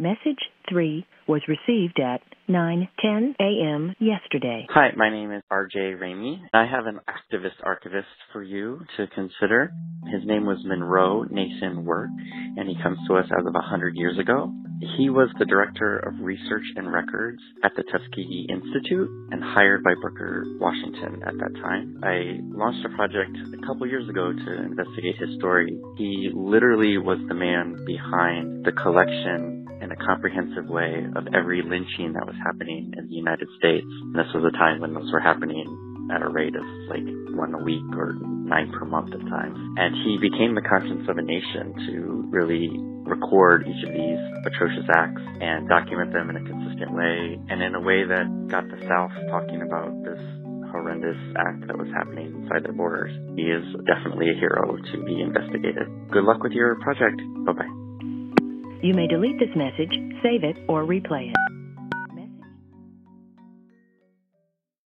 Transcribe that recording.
Message 3 was received at 9:10 a.m. yesterday. Hi, my name is RJ Ramey. I have an activist archivist for you to consider. His name was Monroe Nathan Work, and he comes to us as of 100 years ago. He was the director of research and records at the Tuskegee Institute and hired by Booker Washington at that time. I launched a project a couple years ago to investigate his story. He literally was the man behind the collection a comprehensive way of every lynching that was happening in the United States. And this was a time when those were happening at a rate of like one a week or nine per month at times. And he became the conscience of a nation to really record each of these atrocious acts and document them in a consistent way and in a way that got the South talking about this horrendous act that was happening inside their borders. He is definitely a hero to be investigated. Good luck with your project. Bye bye. You may delete this message, save it, or replay it.